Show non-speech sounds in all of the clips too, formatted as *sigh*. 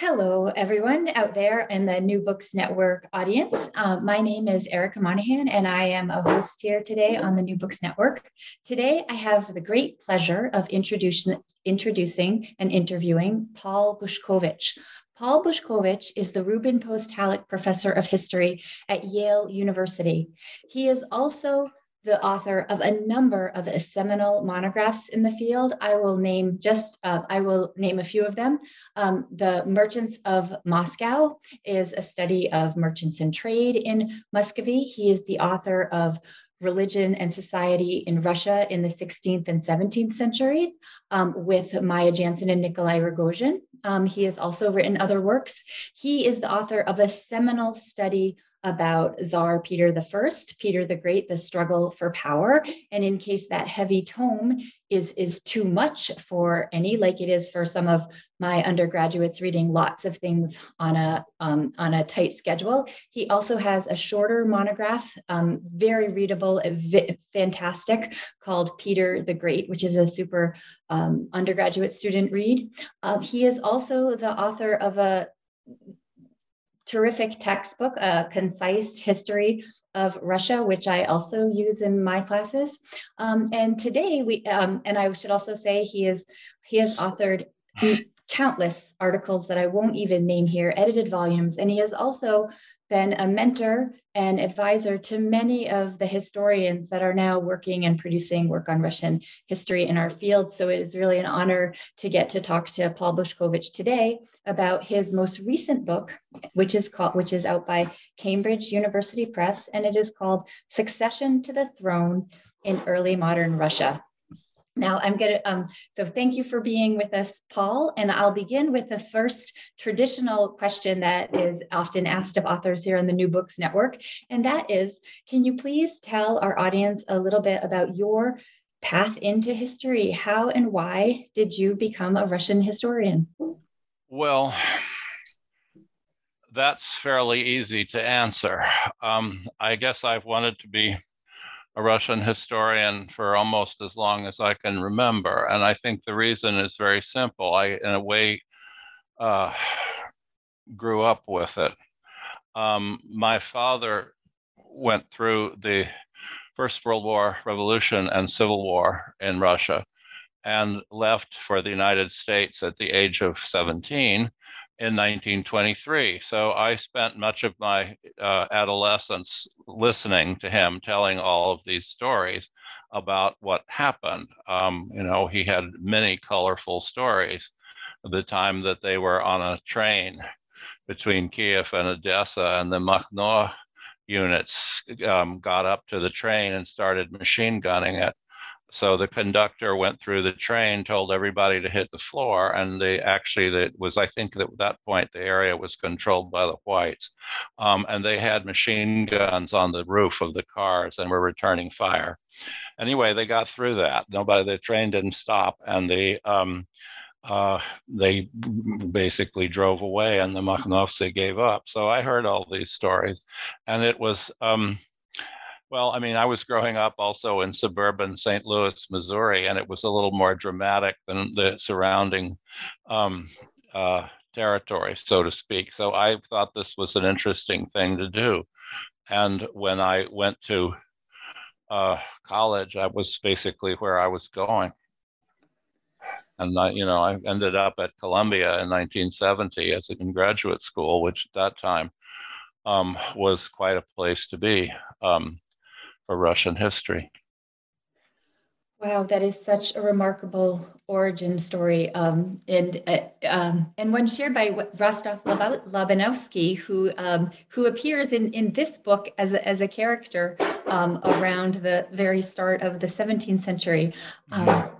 Hello, everyone out there in the New Books Network audience. Uh, my name is Erika Monahan, and I am a host here today on the New Books Network. Today, I have the great pleasure of introducing, introducing and interviewing Paul Bushkovich. Paul Bushkovich is the Reuben Post Halleck Professor of History at Yale University. He is also the author of a number of seminal monographs in the field. I will name just, uh, I will name a few of them. Um, the Merchants of Moscow is a study of merchants and trade in Muscovy. He is the author of religion and society in Russia in the 16th and 17th centuries um, with Maya Jansen and Nikolai Rogozhin. Um, he has also written other works. He is the author of a seminal study about Tsar Peter I, Peter the Great, the struggle for power. And in case that heavy tome is, is too much for any, like it is for some of my undergraduates reading lots of things on a, um, on a tight schedule, he also has a shorter monograph, um, very readable, fantastic, called Peter the Great, which is a super um, undergraduate student read. Uh, he is also the author of a terrific textbook, a concise history of Russia, which I also use in my classes. Um, and today we, um, and I should also say he is he has authored countless articles that I won't even name here, edited volumes, and he has also been a mentor and advisor to many of the historians that are now working and producing work on Russian history in our field. So it is really an honor to get to talk to Paul Bushkovich today about his most recent book, which is called, which is out by Cambridge University Press, and it is called Succession to the Throne in Early Modern Russia. Now I'm to, um, so thank you for being with us, Paul. And I'll begin with the first traditional question that is often asked of authors here on the New Books Network. And that is, can you please tell our audience a little bit about your path into history? How and why did you become a Russian historian? Well, that's fairly easy to answer. Um, I guess I've wanted to be a Russian historian for almost as long as I can remember. And I think the reason is very simple. I, in a way, uh, *sighs* grew up with it. Um, my father went through the First World War, Revolution, and Civil War in Russia and left for the United States at the age of 17 in 1923. So I spent much of my uh, adolescence listening to him telling all of these stories about what happened. Um, you know, he had many colorful stories. The time that they were on a train between Kiev and Odessa, and the Makhno units um, got up to the train and started machine gunning it so the conductor went through the train, told everybody to hit the floor, and they actually that was I think that at that point the area was controlled by the whites, um, and they had machine guns on the roof of the cars and were returning fire. Anyway, they got through that. Nobody, the train didn't stop, and they um, uh, they basically drove away, and the Makhnovtsy gave up. So I heard all these stories, and it was. Um, well, I mean, I was growing up also in suburban St. Louis, Missouri, and it was a little more dramatic than the surrounding um, uh, territory, so to speak. So I thought this was an interesting thing to do. And when I went to uh, college, I was basically where I was going. And I, you know, I ended up at Columbia in 1970 as in graduate school, which at that time um, was quite a place to be. Um, for Russian history. Wow, that is such a remarkable origin story, um, and uh, um, and one shared by Rostov Labanovsky, who um, who appears in, in this book as a, as a character um, around the very start of the 17th century. Um,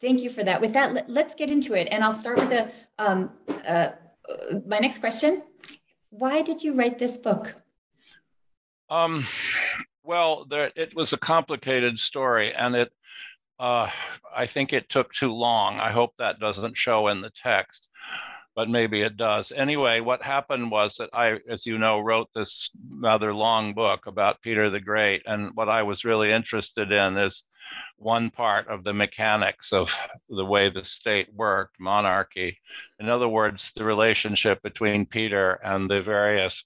Thank you for that. With that, let, us get into it. And I'll start with the, um, uh, my next question. Why did you write this book? Um, well, there, it was a complicated story, and it, uh, I think it took too long. I hope that doesn't show in the text, but maybe it does. Anyway, what happened was that I, as you know, wrote this rather long book about Peter the Great, and what I was really interested in is one part of the mechanics of the way the state worked, monarchy. In other words, the relationship between Peter and the various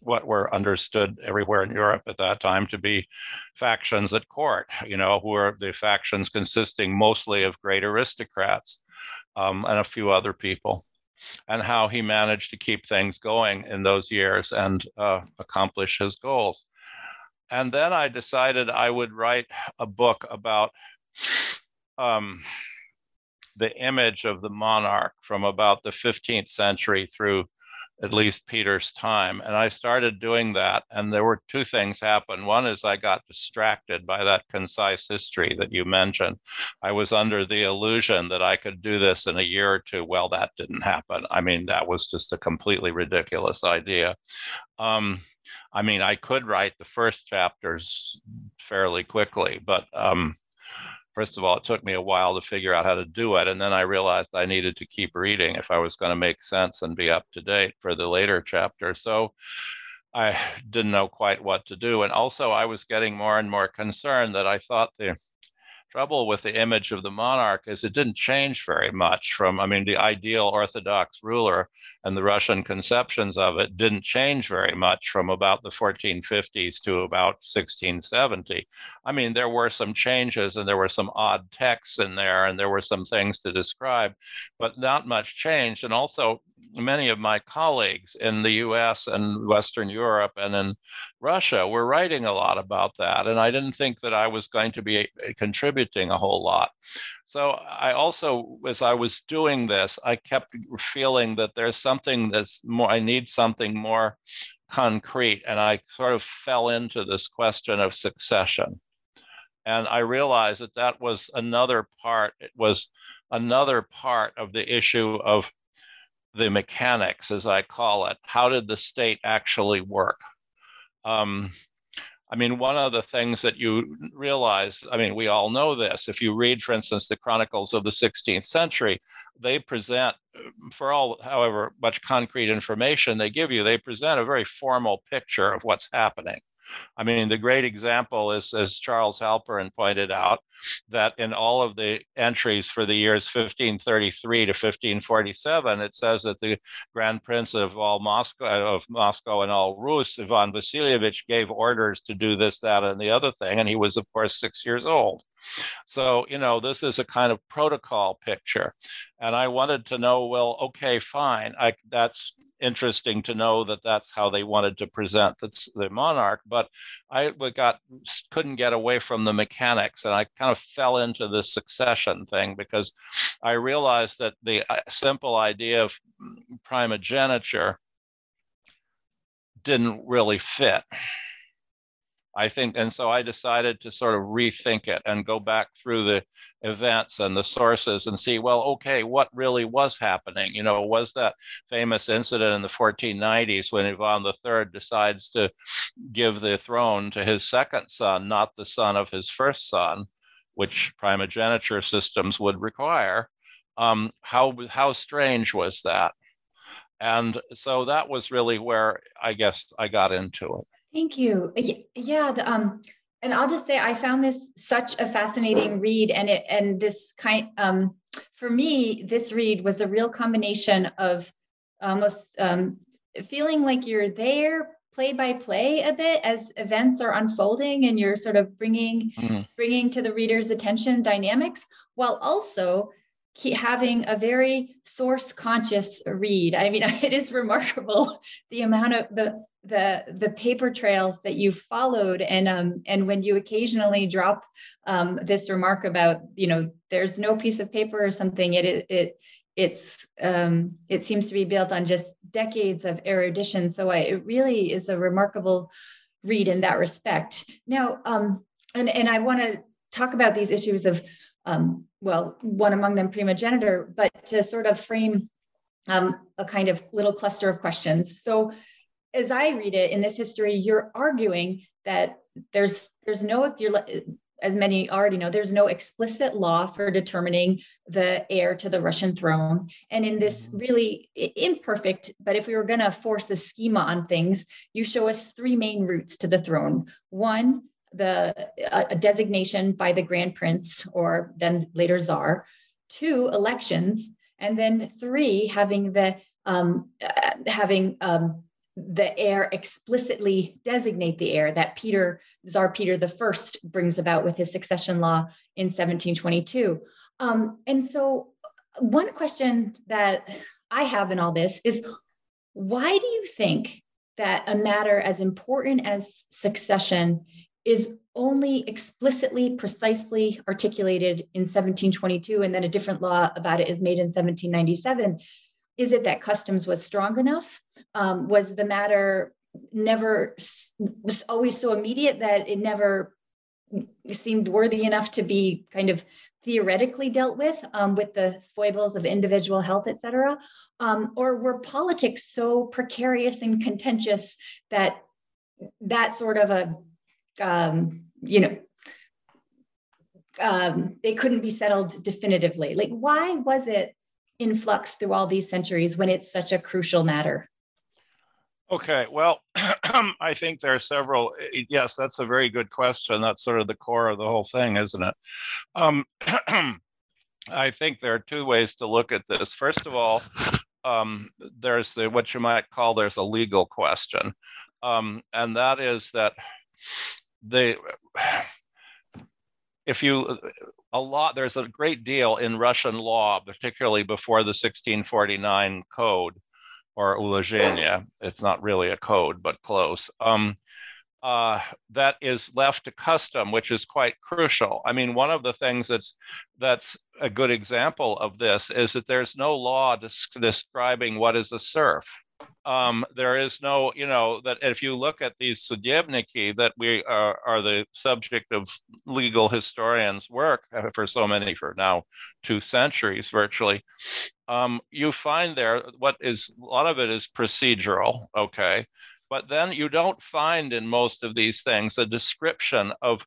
what were understood everywhere in Europe at that time to be factions at court, you know, who were the factions consisting mostly of great aristocrats um, and a few other people, and how he managed to keep things going in those years and uh, accomplish his goals. And then I decided I would write a book about um, the image of the monarch from about the 15th century through at least Peter's time. And I started doing that. And there were two things happen. One is I got distracted by that concise history that you mentioned. I was under the illusion that I could do this in a year or two. Well, that didn't happen. I mean, that was just a completely ridiculous idea. Um, I mean, I could write the first chapters fairly quickly, but um, first of all, it took me a while to figure out how to do it. And then I realized I needed to keep reading if I was going to make sense and be up to date for the later chapter. So I didn't know quite what to do. And also, I was getting more and more concerned that I thought the trouble with the image of the monarch is it didn't change very much from, I mean, the ideal Orthodox ruler and the Russian conceptions of it didn't change very much from about the 1450s to about 1670. I mean, there were some changes and there were some odd texts in there and there were some things to describe, but not much changed. And also, many of my colleagues in the US and Western Europe and in Russia were writing a lot about that. And I didn't think that I was going to be uh, contributing a whole lot. So I also, as I was doing this, I kept feeling that there's something that's more, I need something more concrete. And I sort of fell into this question of succession. And I realized that that was another part, it was another part of the issue of the mechanics, as I call it. How did the state actually work? Um, I mean, one of the things that you realize, I mean, we all know this. If you read, for instance, the Chronicles of the 16th century, they present, for all, however much concrete information they give you, they present a very formal picture of what's happening. I mean, the great example is, as Charles Halperin pointed out, that in all of the entries for the years 1533 to 1547, it says that the Grand Prince of all Moscow, of Moscow and all Rus, Ivan Vasilievich, gave orders to do this, that, and the other thing, and he was, of course, six years old. So, you know, this is a kind of protocol picture. And I wanted to know, well, okay, fine. I, that's interesting to know that that's how they wanted to present the, monarch. But I got couldn't get away from the mechanics, and I kind of fell into the succession thing because I realized that the uh, simple idea of primogeniture didn't really fit. I think, and so I decided to sort of rethink it and go back through the events and the sources and see, well, okay, what really was happening? You know, was that famous incident in the 1490s when Ivan III decides to give the throne to his second son, not the son of his first son, which primogeniture systems would require? Um, how how strange was that? And so that was really where I guess I got into it. Thank you. Yeah, the, um, and I'll just say I found this such a fascinating read, and it and this kind um, for me, this read was a real combination of almost um, feeling like you're there play by play a bit as events are unfolding and you're sort of bringing mm. bringing to the reader's attention dynamics while also having a very source conscious read i mean *laughs* it is remarkable the amount of the the the paper trails that you followed and um and when you occasionally drop um this remark about you know there's no piece of paper or something it it it's um it seems to be built on just decades of erudition so I, it really is a remarkable read in that respect now um and and i want to talk about these issues of um, well, one among them primogeniture, but to sort of frame um, a kind of little cluster of questions. So, as I read it in this history, you're arguing that there's there's no you're as many already know, there's no explicit law for determining the heir to the Russian throne. And in this mm-hmm. really imperfect, but if we were going to force a schema on things, you show us three main routes to the throne. One, the a designation by the grand prince or then later czar. Two, elections, and then three, having the um, uh, having um, the heir explicitly designate the heir that Peter, Tsar Peter I brings about with his succession law in 1722. Um, and so one question that I have in all this is why do you think that a matter as important as succession is only explicitly, precisely articulated in 1722, and then a different law about it is made in 1797? Is it that customs was strong enough? Um, was the matter never was always so immediate that it never seemed worthy enough to be kind of theoretically dealt with um, with the foibles of individual health, et cetera? Um, or were politics so precarious and contentious that that sort of a, um, you know, um, couldn't be settled definitively? Like, why was it in flux through all these centuries when it's such a crucial matter? Okay, well, *clears throat* I think there are several. Yes, that's a very good question. That's sort of the core of the whole thing, isn't it? Um, *clears throat* I think there are two ways to look at this. First of all, um, there's the what you might call there's a legal question, um, and that is that they if you a lot, there's a great deal in Russian law, particularly before the 1649 code or Ulozhenie. It's not really a code, but close. Um, uh, that is left to custom, which is quite crucial. I mean, one of the things that's that's a good example of this is that there's no law describing what is a serf um, there is no, you know, that if you look at these Sudebniki that we are, are the subject of legal historians' work for so many, for now two centuries virtually, um, you find there what is a lot of it is procedural, okay, but then you don't find in most of these things a description of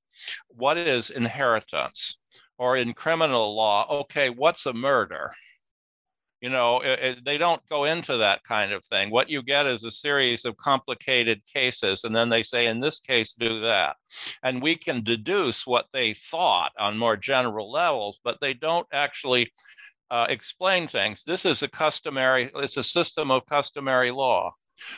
what is inheritance or in criminal law, okay, what's a murder? You know it, it, they don't go into that kind of thing. What you get is a series of complicated cases and then they say in this case do that. And we can deduce what they thought on more general levels but they don't actually uh, explain things. This is a customary it's a system of customary law.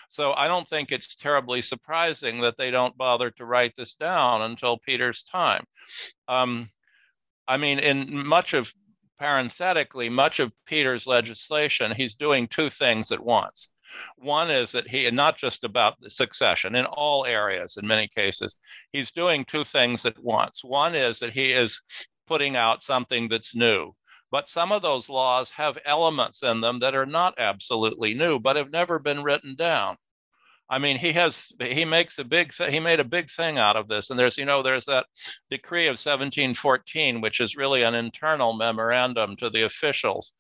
So I don't think it's terribly surprising that they don't bother to write this down until Peter's time. Um, I mean, in much of parenthetically, much of Peter's legislation, he's doing two things at once. One is that he, and not just about succession, in all areas, in many cases, he's doing two things at once. One is that he is putting out something that's new. But some of those laws have elements in them that are not absolutely new, but have never been written down. I mean, he has he makes a big th- he made a big thing out of this, and there's you know there's that decree of 1714, which is really an internal memorandum to the officials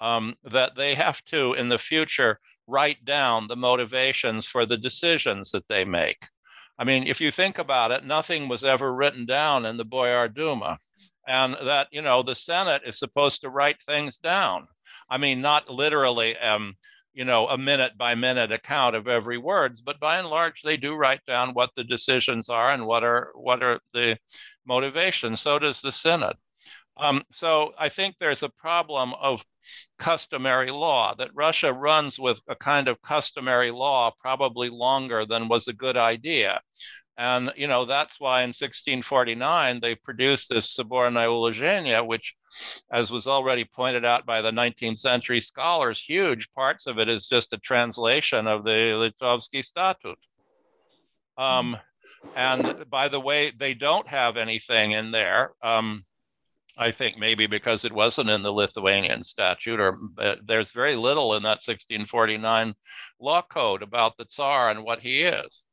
um, that they have to in the future write down the motivations for the decisions that they make. I mean, if you think about it, nothing was ever written down in the Boyar Duma, and that you know the Senate is supposed to write things down. I mean, not literally. Um, you know a minute by minute account of every words but by and large they do write down what the decisions are and what are what are the motivations so does the Senate. um, so i think there's a problem of customary law that russia runs with a kind of customary law probably longer than was a good idea and you know that's why in 1649 they produced this Sobornoe Ulozhenie, which, as was already pointed out by the 19th century scholars, huge parts of it is just a translation of the Litovsky Statute. Um, and by the way, they don't have anything in there. Um, I think maybe because it wasn't in the Lithuanian statute, or uh, there's very little in that 1649 law code about the Tsar and what he is.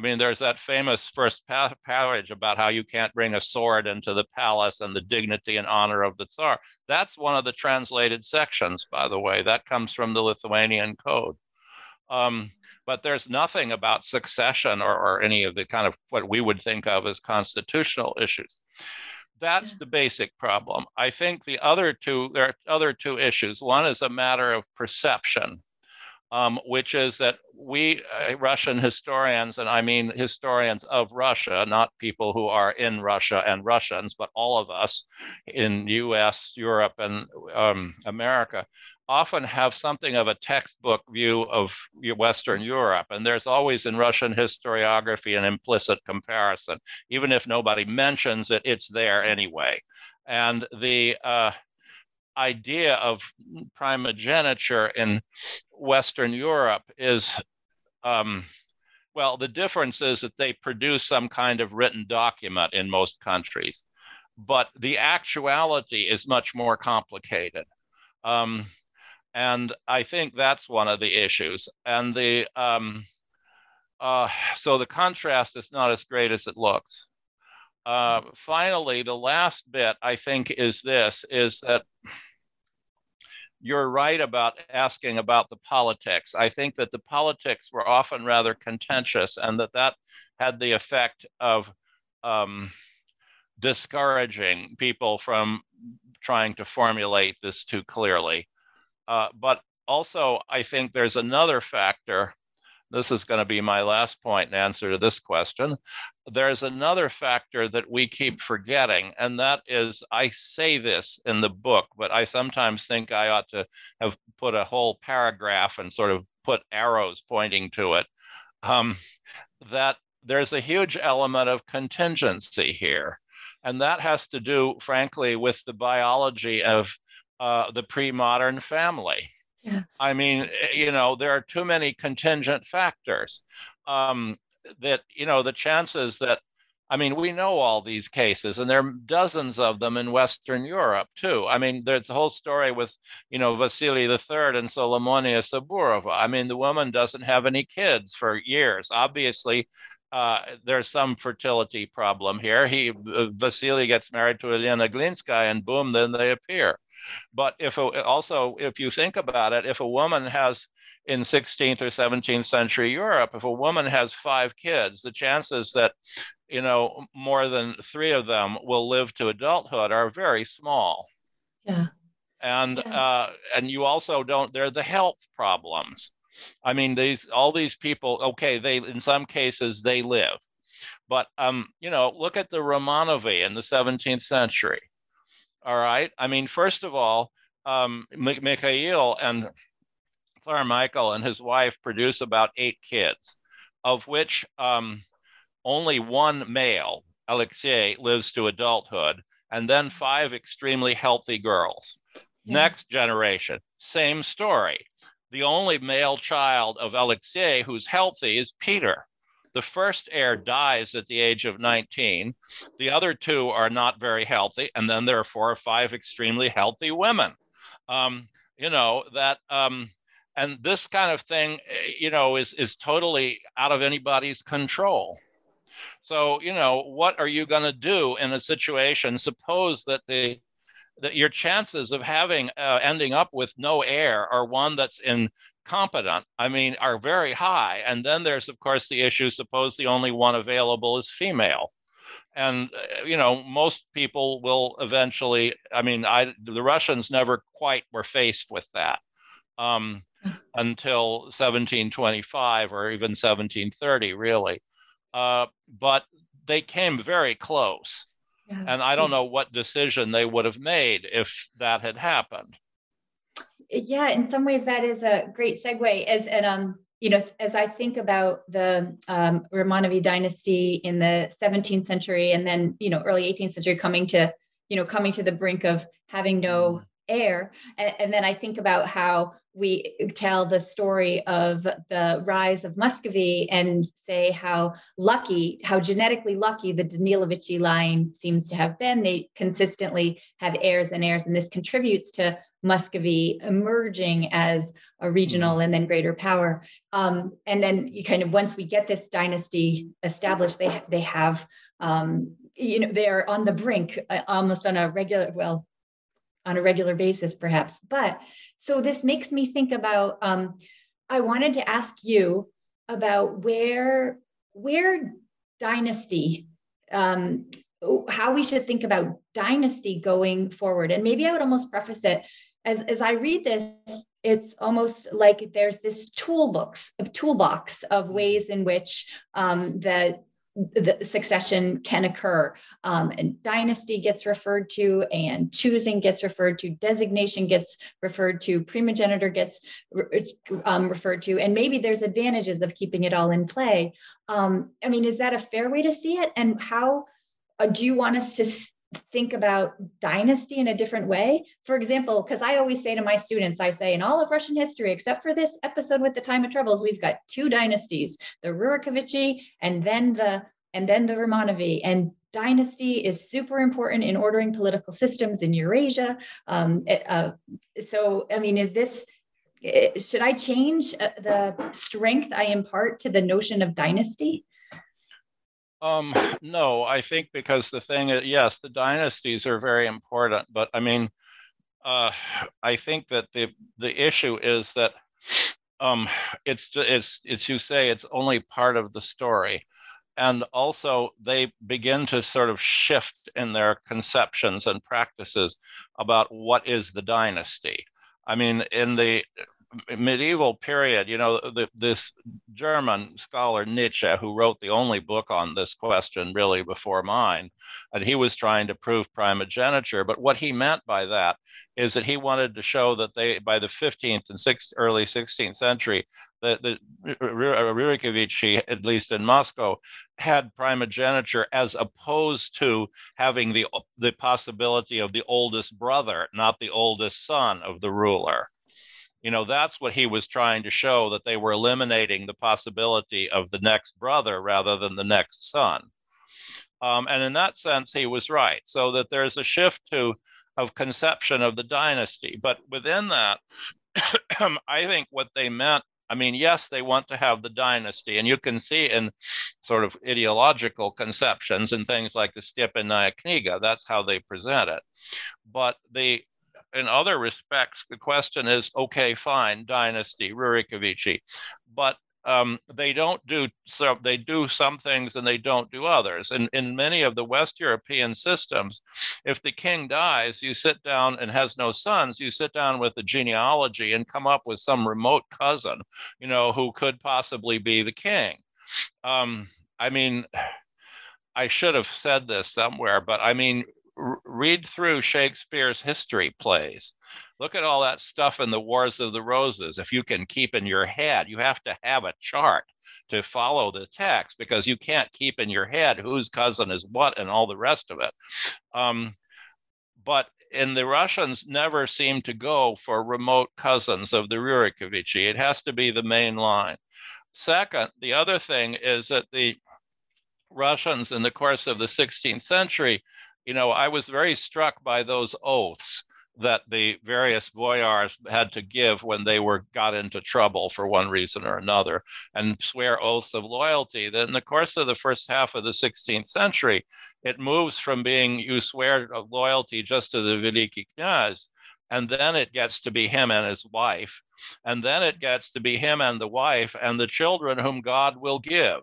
I mean, there's that famous first passage about how you can't bring a sword into the palace and the dignity and honor of the Tsar. That's one of the translated sections, by the way. That comes from the Lithuanian Code. Um, but there's nothing about succession or, or, any of the kind of what we would think of as constitutional issues. That's the basic problem. I think the other two, there are other two issues. One is a matter of perception um, which is that we uh, Russian historians, and I mean historians of Russia, not people who are in Russia and Russians, but all of us in US, Europe, and um, America, often have something of a textbook view of Western Europe. And there's always in Russian historiography an implicit comparison. Even if nobody mentions it, it's there anyway. And the uh, idea of primogeniture in Western Europe is, um, well, the difference is that they produce some kind of written document in most countries, but the actuality is much more complicated. Um, and I think that's one of the issues. And the um, uh, so the contrast is not as great as it looks. Uh, finally, the last bit I think is this: is that you're right about asking about the politics. I think that the politics were often rather contentious, and that that had the effect of um, discouraging people from trying to formulate this too clearly. Uh, but also, I think there's another factor this is going to be my last point in answer to this question. There's another factor that we keep forgetting, and that is I say this in the book, but I sometimes think I ought to have put a whole paragraph and sort of put arrows pointing to it. Um, that there's a huge element of contingency here. And that has to do, frankly, with the biology of uh, the pre modern family. Yeah. I mean, eh, you know, there are too many contingent factors um, that, you know, the chances that, I mean, we know all these cases, and there are dozens of them in Western Europe too. I mean, there's a whole story with, you know, Vasily III and Solomonia Saburova. I mean, the woman doesn't have any kids for years. Obviously, uh, there's some fertility problem here. He uh, Vasily gets married to Elena Glinskaya, and boom, then they appear. But if a, also, if you think about it, if a woman has in 16th or 17th century Europe, if a woman has five kids, the chances that you know more than three of them will live to adulthood are very small. Yeah. And yeah. Uh, and you also don't. There are the health problems. I mean, these all these people. Okay, they in some cases they live, but um, you know, look at the Romanovy in the 17th century all right. I mean, first of all, um, Mikhail and Tsar Michael and his wife produce about eight kids, of which um, only one male, Alexei, lives to adulthood, and then five extremely healthy girls. Yeah. Next generation, same story. The only male child of Alexei who's healthy is Peter. The first heir dies at the age of 19. The other two are not very healthy. And then there are four or five extremely healthy women. Um, you know, that, um, and this kind of thing, eh, you know, is, is totally out of anybody's control. So, you know, what are you going to do in a situation? Suppose that the that your chances of having uh, ending up with no heir are one that's in competent, I mean, are very high. And then there's, of course, the issue suppose the only one available is female. And, uh, you know, most people will eventually, I mean, I, the Russians never quite were faced with that um, until 1725 or even 1730, really. Uh, but they came very close. Yeah. And I don't know what decision they would have made if that had happened yeah, in some ways that is a great segue. As and um, you know, as I think about the um, Romanov dynasty in the 17th century, and then you know, early 18th century, coming to you know, coming to the brink of having no mm-hmm. heir, and, and then I think about how we tell the story of the rise of Muscovy and say how lucky, how genetically lucky the Danilovichy line seems to have been. They consistently have heirs and heirs, and this contributes to Muscovy emerging as a regional mm-hmm. and then greater power. Um, and then you kind of once we get this dynasty established, they they have um, you know they are on the brink uh, almost on a regular well on a regular basis, perhaps. But so this makes me think about. Um, I wanted to ask you about where where dynasty, um, how we should think about dynasty going forward, and maybe I would almost preface it as as I read this. It's almost like there's this toolbox, a toolbox of ways in which um, the the succession can occur. Um, and dynasty gets referred to, and choosing gets referred to, designation gets referred to, primogeniture gets re- um, referred to, and maybe there's advantages of keeping it all in play. Um, I mean, is that a fair way to see it? And how uh, do you want us to think about dynasty in a different way. For example, because I always say to my students, I say in all of Russian history, except for this episode with the time of troubles, we've got two dynasties, the Rurikovichi and then the and then the Romanovi. And dynasty is super important in ordering political systems in Eurasia. Um, uh, so, I mean, is this eh, should I change uh, the strength I impart to the notion of dynasty? Um, *sighs* no, I think because the thing is, yes, the dynasties are very important, but I mean, uh, *sighs* I think that the the issue is that *sniffs* um, *sighs* it's it's it's you say it's only part of the story, and also they begin to sort of shift in their conceptions and practices about what is the dynasty. I mean, in the medieval period, you know, the, this German scholar Nitsche, who wrote the only book on this question really before mine, and he was trying to prove primogeniture. But what he meant by that is that he wanted to show that they, by the 15th and sixth, early 16th century, that the uh, Rurikovichi, at least in Moscow, had primogeniture as opposed to having the, the possibility of the oldest brother, not the oldest son of the ruler. You know, that's what he was trying to show that they were eliminating the possibility of the next brother rather than the next son. Um, and in that sense, he was right. So that there's a shift to of conception of the dynasty. But within that, *clears throat* I think what they meant I mean, yes, they want to have the dynasty, and you can see in sort of ideological conceptions and things like the Stepennaya Kniga, that's how they present it. But the in other respects, the question is okay, fine, dynasty, Rurikovichi, but um, they don't do so they do some things and they don't do others. And in many of the west european systems if the king dies you sit down and has no sons you sit down with the genealogy and come up with some remote cousin you know who could possibly be the king. Um, i mean i should have said this somewhere but i mean read through Shakespeare's history plays. Look at all that stuff in the Wars of the Roses. If you can keep in your head, you have to have a chart to follow the text because you can't keep in your head whose cousin is what and all the rest of it. Um, but and the Russians never seem to go for remote cousins of the Rurikovichi. It has to be the main line. Second, the other thing is that the Russians in the course of the 16th century you know, I was very struck by those oaths that the various boyars had to give when they were got into trouble for one reason or another and swear oaths of loyalty. That in the course of the first half of the 16th century it moves from being you swear of loyalty just to the veliki knyaz and then it gets to be him and his wife and then it gets to be him and the wife and the children whom god will give.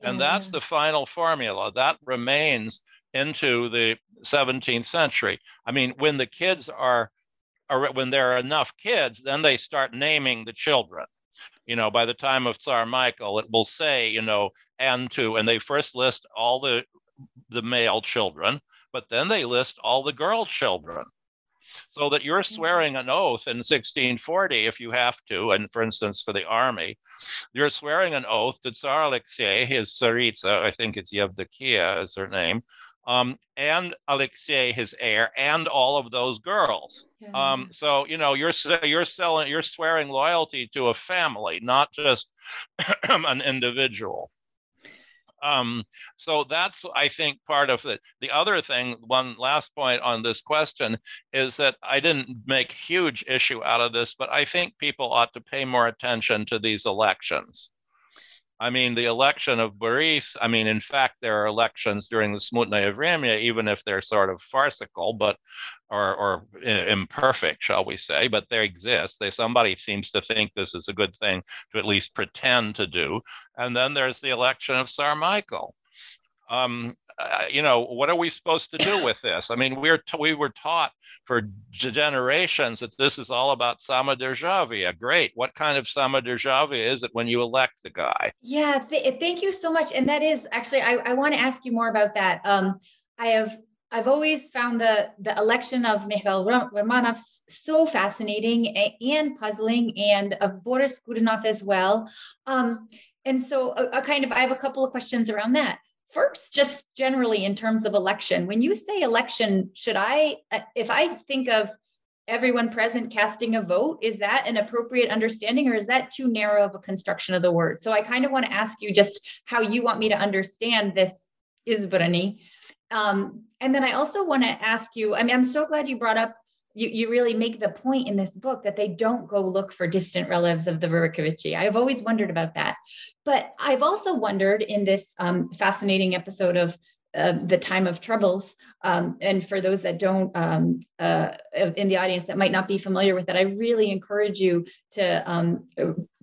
And oh, that's the final formula. That remains into the 17th century. I mean, when the kids are, are when there are enough kids, then they start naming the children. You know, by the time of Tsar Michael, it will say, you know, and to, and they first list all the the male children, but then they list all the girl children. So that you're mm-hmm. swearing an oath in 1640 if you have to, and for instance, for the army, you're swearing an oath to Tsar Alexei, his Tsaritsa, I think it's Yevdokia is her name, um, and Alexei, his heir, and all of those girls. Yeah. Um, so you know you're you're selling you're swearing loyalty to a family, not just *clears throat* an individual. Um, so that's, I think, part of it. The other thing, one last point on this question, is that I didn't make huge issue out of this, but I think people ought to pay more attention to these elections. I mean, the election of Boris, I mean, in fact, there are elections during the Smutnaya Vremya, even if they're sort of farcical, but or, or imperfect, shall we say, but they exist. They somebody seems to think this is a good thing to at least pretend to do. And then there's the election of Tsar Michael. Um, you know, what are we supposed to do with this? I mean, we're t- we were taught for generations that this is all about samoderzhavia. Great. What kind of samoderzhavia is it when you elect the guy? Yeah, th- thank you so much. And that is actually, I, I want to ask you more about that. Um, I have I've always found the the election of Mikhail Romanov so fascinating and puzzling, and of Boris Godunov as well. Um, and so, a, a kind of, I have a couple of questions around that. First, just generally in terms of election, when you say election, should I, uh, if I think of everyone present casting a vote, is that an appropriate understanding or is that too narrow of a construction of the word? So I kind of want to ask you just how you want me to understand this izbrani. Um, and then I also want to ask you, I mean, I'm so glad you brought up you, you really make the point in this book that they don't go look for distant relatives of the Rurikovichi. I've always wondered about that. But I've also wondered in this um, fascinating episode of uh, the time of troubles. Um, and for those that don't um, uh, in the audience that might not be familiar with it, I really encourage you to um,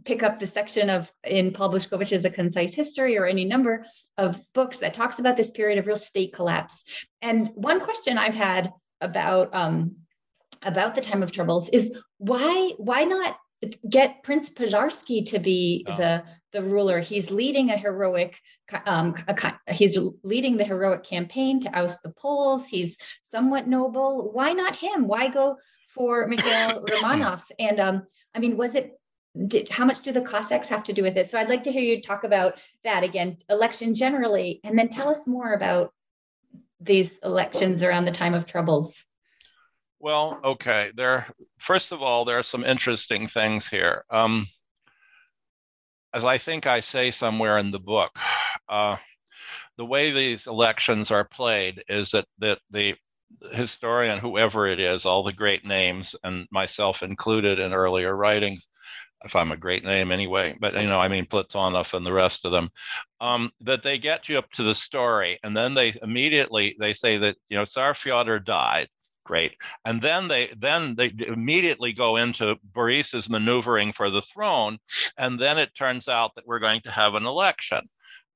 pick up the section of in Paul Bushkovich's A Concise History or any number of books that talks about this period of real state collapse. And one question I've had about um, about the time of troubles is why why not get Prince Pozharsky to be oh. the the ruler? He's leading a heroic um, a, he's leading the heroic campaign to oust the Poles. He's somewhat noble. Why not him? Why go for *coughs* Mikhail Romanov? And um, I mean, was it did, how much do the Cossacks have to do with it? So I'd like to hear you talk about that again, election generally, and then tell us more about these elections around the time of troubles. Well, okay. There, first of all, there are some interesting things here. Um, as I think I say somewhere in the book, uh, the way these elections are played is that, that the historian, whoever it is, all the great names, and myself included in earlier writings, if I'm a great name anyway, but you know, I mean Platonov and the rest of them, um, that they get you up to the story, and then they immediately they say that you know Tsar Fyodor died, great. And then they then they immediately go into Boris's maneuvering for the throne, and then it turns out that we're going to have an election.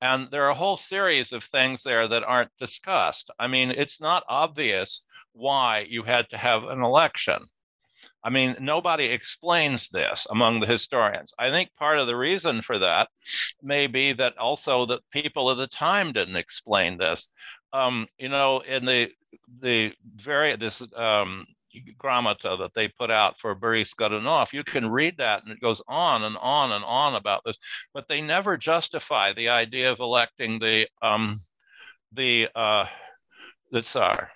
And there are a whole series of things there that aren't discussed. I mean, it's not obvious why you had to have an election. I mean, nobody explains this among the historians. I think part of the reason for that may be that also that people of the time didn't explain this. Um, you know, in the the very this um, gramota that they put out for Boris Godunov, you can read that and it goes on and on and on about this, but they never justify the idea of electing the um, the uh, the Tsar.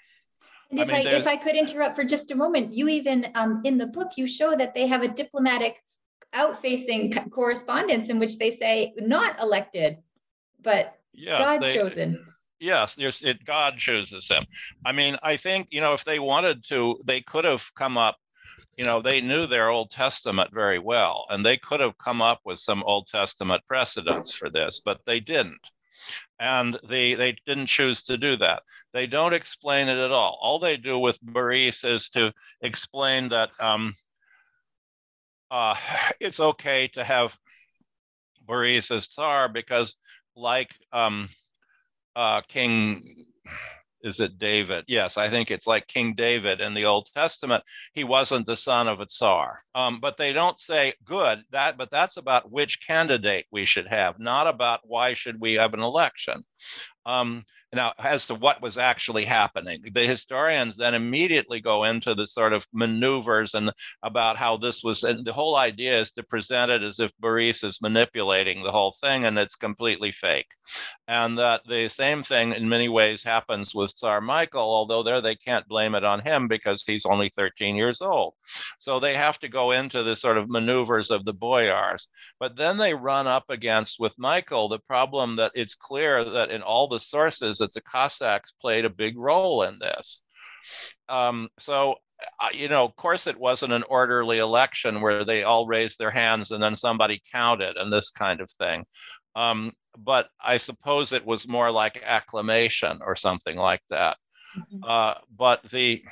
And if I, mean, I if I could interrupt for just a moment, you even um, in the book you show that they have a diplomatic outfacing correspondence in which they say not elected, but yes, God they, chosen yes there's it god chooses him. I mean i think you know if they wanted to they could have come up you know they knew their old testament very well and they could have come up with some old testament precedents for this but they didn't. And they they didn't choose to do that. They don't explain it at all. All they do with Boris is to explain that um, uh, *sighs* it's okay to have Boris as tsar because like um, uh, King, is it David? Yes, I think it's like King David in the Old Testament. He wasn't the son of a tsar. Um, but they don't say good that, but that's about which candidate we should have, not about why should we have an election. Um, now, as to what was actually happening, the historians then immediately go into the sort of maneuvers and about how this was, and the whole idea is to present it as if Boris is manipulating the whole thing and it's completely fake. And that the same thing in many ways happens with Tsar Michael, although there they can't blame it on him because he's only 13 years old. So they have to go into the sort of maneuvers of the boyars. But then they run up against with Michael the problem that it's clear that in all the sources that the Cossacks played a big role in this. Um, so, uh, you know, of course, it wasn't an orderly election where they all raised their hands and then somebody counted and this kind of thing. Um, but I suppose it was more like acclamation or something like that. Mm-hmm. Uh, but the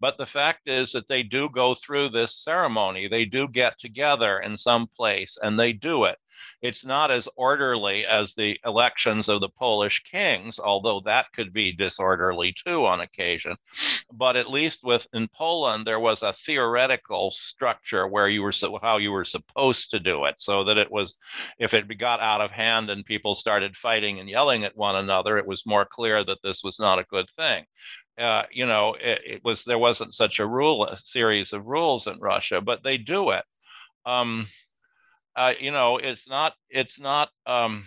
but the fact is that they do go through this ceremony. They do get together in some place and they do it. It's not as orderly as the elections of the Polish kings, although that could be disorderly too on occasion. But at least with in Poland, there was a theoretical structure where you were how you were supposed to do it, so that it was if it got out of hand and people started fighting and yelling at one another, it was more clear that this was not a good thing uh, you know, it, it, was there wasn't such a rule, a series of rules in Russia, but they do it. Um, uh, you know, it's not, it's not. Um,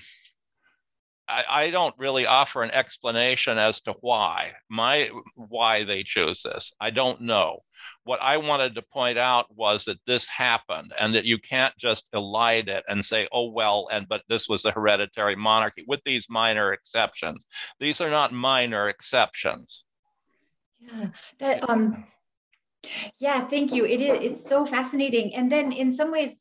I, I don't really offer an explanation as to why my why they choose this. I don't know. What I wanted to point out was that this happened, and that you can't just elide it and say, "Oh well," and but this was a hereditary monarchy with these minor exceptions. These are not minor exceptions yeah, that um yeah, thank you. It is it's so fascinating. And then in some ways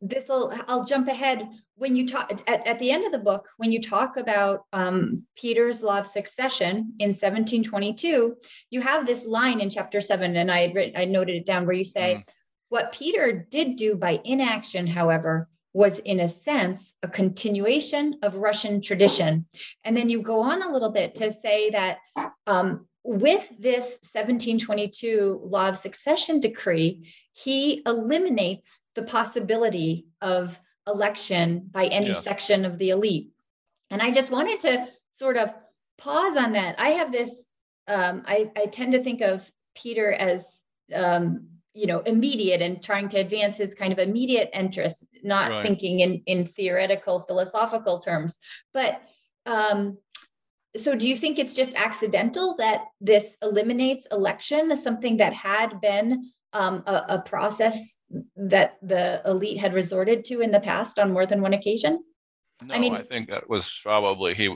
this will I'll jump ahead when you talk at, at the end of the book when you talk about um, Peter's law of succession in 1722, you have this line in chapter 7 and I had written I noted it down where you say mm. what Peter did do by inaction however was in a sense a continuation of Russian tradition. And then you go on a little bit to say that um, with this 1722 law of succession decree, he eliminates the possibility of election by any yeah. section of the elite. And I just wanted to sort of pause on that. I have this, um, I, I, tend to think of Peter as, um, you know, immediate and trying to advance his kind of immediate interests, not right. thinking in, in theoretical, philosophical terms. But um, so do you think it's just accidental that this eliminates election as something that had been um, a, a, process that the elite had resorted to in the past on more than one occasion? No, I mean, I think that was probably he.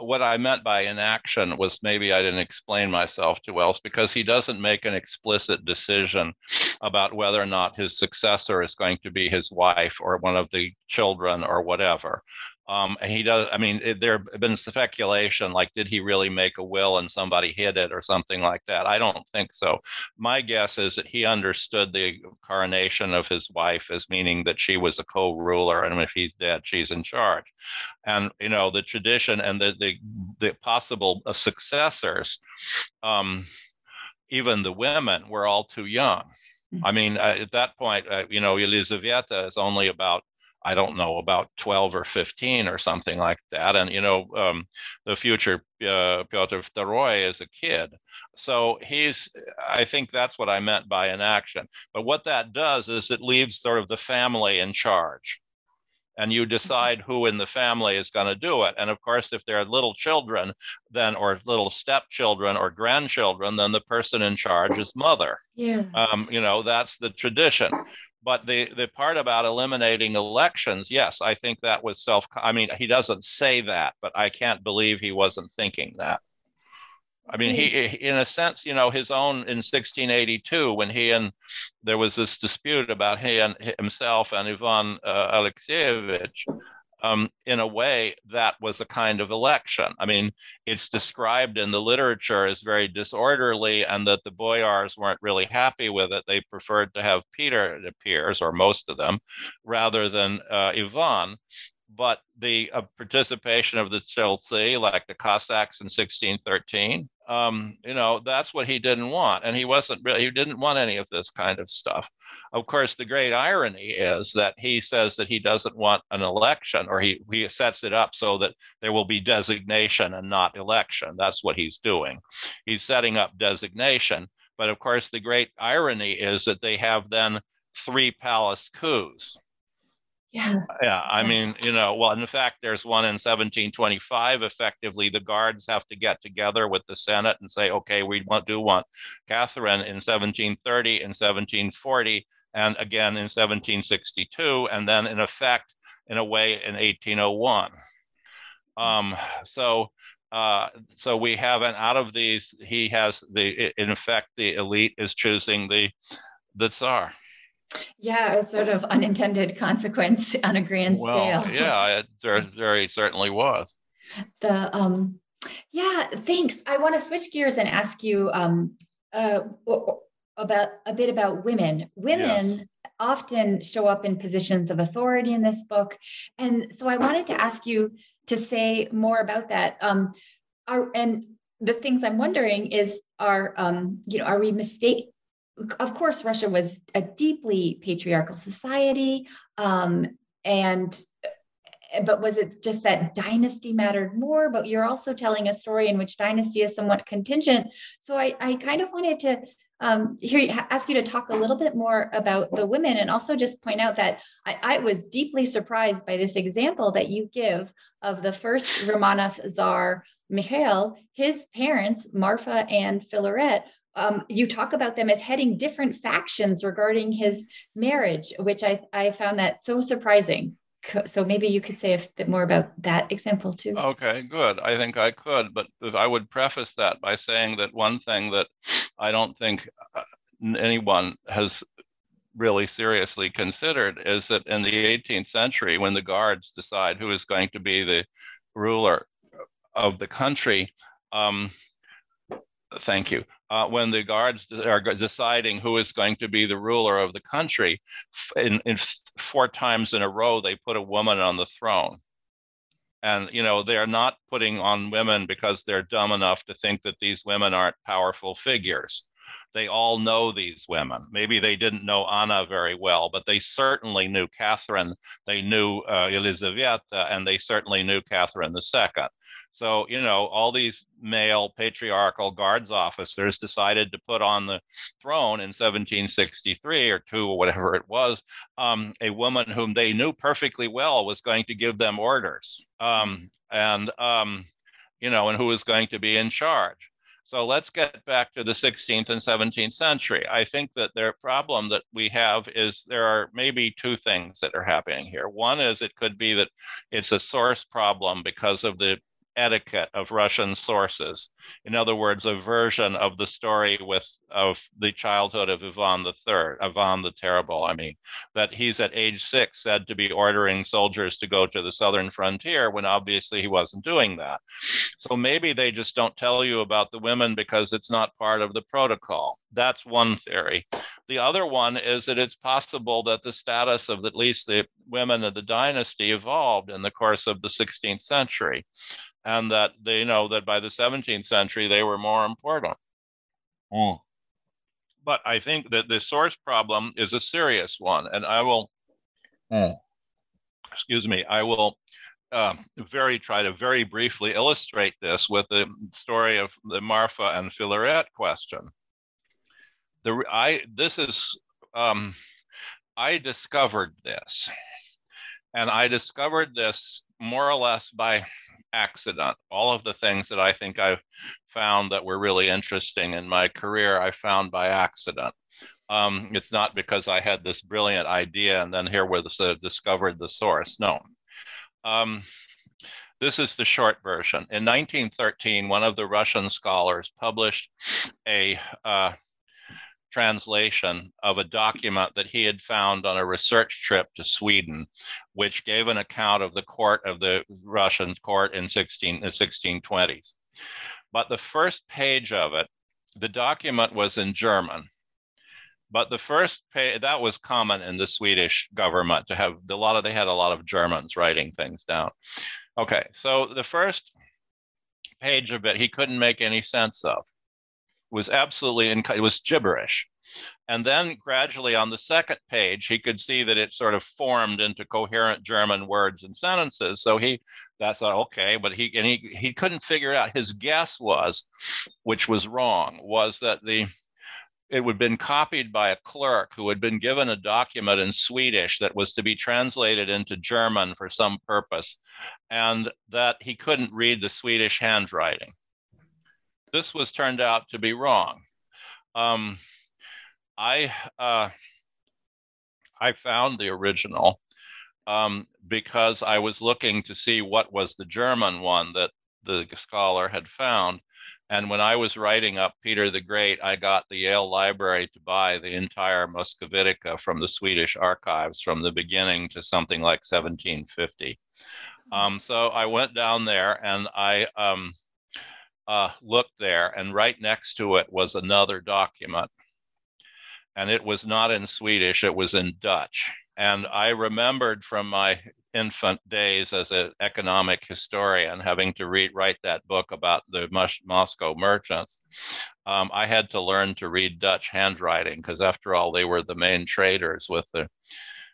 What I meant by inaction was maybe I didn't explain myself too well, because he doesn't make an explicit decision about whether or not his successor is going to be his wife or one of the children or whatever. Um, and he does. I mean, it, there have been speculation like, did he really make a will and somebody hid it or something like that? I don't think so. My guess is that he understood the coronation of his wife as meaning that she was a co-ruler, and if he's dead, she's in charge. And you know, the tradition and the the, the possible uh, successors, um, even the women, were all too young. Mm-hmm. I mean, uh, at that point, uh, you know, Elizaveta is only about I don't know, about 12 or 15 or something like that. And, you know, um, the future uh, Piotr is a kid. So he's, I think that's what I meant by inaction. But what that does is it leaves sort of the family in charge. And you mm-hmm. decide who in the family is going to do it. And of course, if there are little children, then, or little stepchildren or grandchildren, then the person in charge is mother. Yeah. Um, you know, that's the tradition but the the part about eliminating elections yes i think that was self i mean he doesn't say that but i can't believe he wasn't thinking that. I mean he in a sense you know his own in 1682 when he and there was this dispute about he and himself and ivan uh, alexeyevich um, in a way, that was a kind of election. I mean, it's described in the literature as very disorderly and that the boyars weren't really happy with it. They preferred to have Peter, it appears, or most of them, rather than uh, Ivan. But the uh, participation of the Streltsy, like the Cossacks in 1613, um, you know, that's what he didn't want. And he wasn't really, he didn't want any of this kind of stuff. Of course, the great irony is that he says that he doesn't want an election, or he, he sets it up so that there will be designation and not election. That's what he's doing. He's setting up designation. But of course, the great irony is that they have then three palace coups yeah. Yeah. I mean, you know, well, in fact, there's one in 1725. Effectively, the guards have to get together with the Senate and say, okay, we want, do want Catherine in 1730 and 1740, and again in 1762, and then in effect, in a way, in 1801. Um, so, uh, so we have, and out of these, he has the, in effect, the elite is choosing the, the Tsar. Yeah, a sort of unintended consequence on a grand well, scale. yeah, it there *laughs* very certainly was. The um, yeah, thanks. I want to switch gears and ask you um, uh, about a bit about women. Women yes. often show up in positions of authority in this book, and so I wanted to ask you to say more about that. Um, are and the things I'm wondering is are um, you know are we mistake of course, Russia was a deeply patriarchal society. Um, and but was it just that dynasty mattered more? But you're also telling a story in which dynasty is somewhat contingent. So I, I kind of wanted to um, hear ask you to talk a little bit more about the women and also just point out that I, I was deeply surprised by this example that you give of the first Romanov Tsar Mikhail. His parents, Marfa and Filaret, um, you talk about them as heading different factions regarding his marriage, which I, I found that so surprising. So maybe you could say a bit more about that example too. Okay, good. I think I could, but I would preface that by saying that one thing that I don't think uh, anyone has really seriously considered is that in the 18th century, when the guards decide who is going to be the ruler of the country, um, thank you uh, when the guards are deciding who is going to be the ruler of the country, in, in four times in a row, they put a woman on the throne. And, you know, they're not putting on women because they're dumb enough to think that these women aren't powerful figures. They all know these women. Maybe they didn't know Anna very well, but they certainly knew Catherine, they knew uh, Elizaveta, and they certainly knew Catherine II. So, you know, all these male patriarchal guards officers decided to put on the throne in 1763 or two or whatever it was, um, a woman whom they knew perfectly well was going to give them orders um, and, um, you know, and who was going to be in charge. So let's get back to the 16th and 17th century. I think that their problem that we have is there are maybe two things that are happening here. One is it could be that it's a source problem because of the etiquette of Russian sources. In other words, a version of the story with of the childhood of Ivan the Third, Ivan the Terrible. I mean, that he's at age six said to be ordering soldiers to go to the southern frontier when obviously he wasn't doing that. So maybe they just don't tell you about the women because it's not part of the protocol. That's one theory. The other one is that it's possible that the status of at least the women of the dynasty evolved in the course of the 16th century and that they know that by the 17th century they were more important. Mm. But I think that the source problem is a serious one, and I will, mm. excuse me, I will uh, very try to very briefly illustrate this with the story of the Marfa and Filaret question. The I this is um, I discovered this, and I discovered this more or less by accident. All of the things that I think I've found that were really interesting in my career, I found by accident. Um, it's not because I had this brilliant idea and then here was uh, discovered the source. No. Um, this is the short version. In 1913, one of the Russian scholars published a uh, translation of a document that he had found on a research trip to Sweden, which gave an account of the court of the Russian court in 16, the 1620s. But the first page of it, the document was in German. but the first page that was common in the Swedish government to have a lot of they had a lot of Germans writing things down. Okay, so the first page of it he couldn't make any sense of. It was absolutely it was gibberish. And then gradually on the second page, he could see that it sort of formed into coherent German words and sentences. So he, that's like, okay, but he, and he, he couldn't figure out, his guess was, which was wrong, was that the, it had been copied by a clerk who had been given a document in Swedish that was to be translated into German for some purpose, and that he couldn't read the Swedish handwriting. This was turned out to be wrong. Um, I uh, I found the original um, because I was looking to see what was the German one that the scholar had found. And when I was writing up Peter the Great, I got the Yale Library to buy the entire Muscovitica from the Swedish archives from the beginning to something like 1750. Hmm. Um, so I went down there and I um, uh, looked there, and right next to it was another document and it was not in Swedish, it was in Dutch. And I remembered from my infant days as an economic historian having to read write that book about the Moscow merchants. Um, I had to learn to read Dutch handwriting because, after all, they were the main traders with the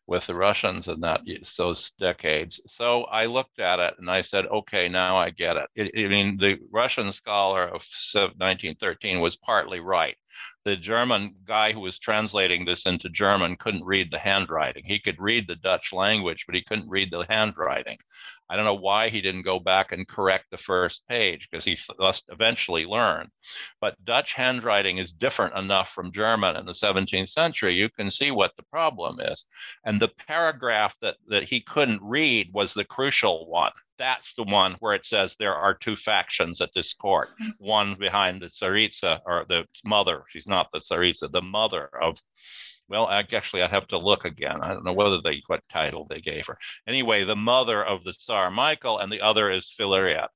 with the Russians in that those decades. So I looked at it and I said, okay, now I get it. it I mean, the Russian scholar of 1913 was partly right the German guy who was translating this into German couldn't read the handwriting. He could read the Dutch language, but he couldn't read the handwriting. I don't know why he didn't go back and correct the first page because he must eventually learn. But Dutch handwriting is different enough from German in the 17th century. You can see what the problem is. And the paragraph that, that he couldn't read was the crucial one that's the one where it says there are two factions at this court mm-hmm. one behind the tsaritsa or the mother she's not the tsaritsa the mother of well actually i'd have to look again i don't know whether they what title they gave her anyway the mother of the tsar michael and the other is Filaret.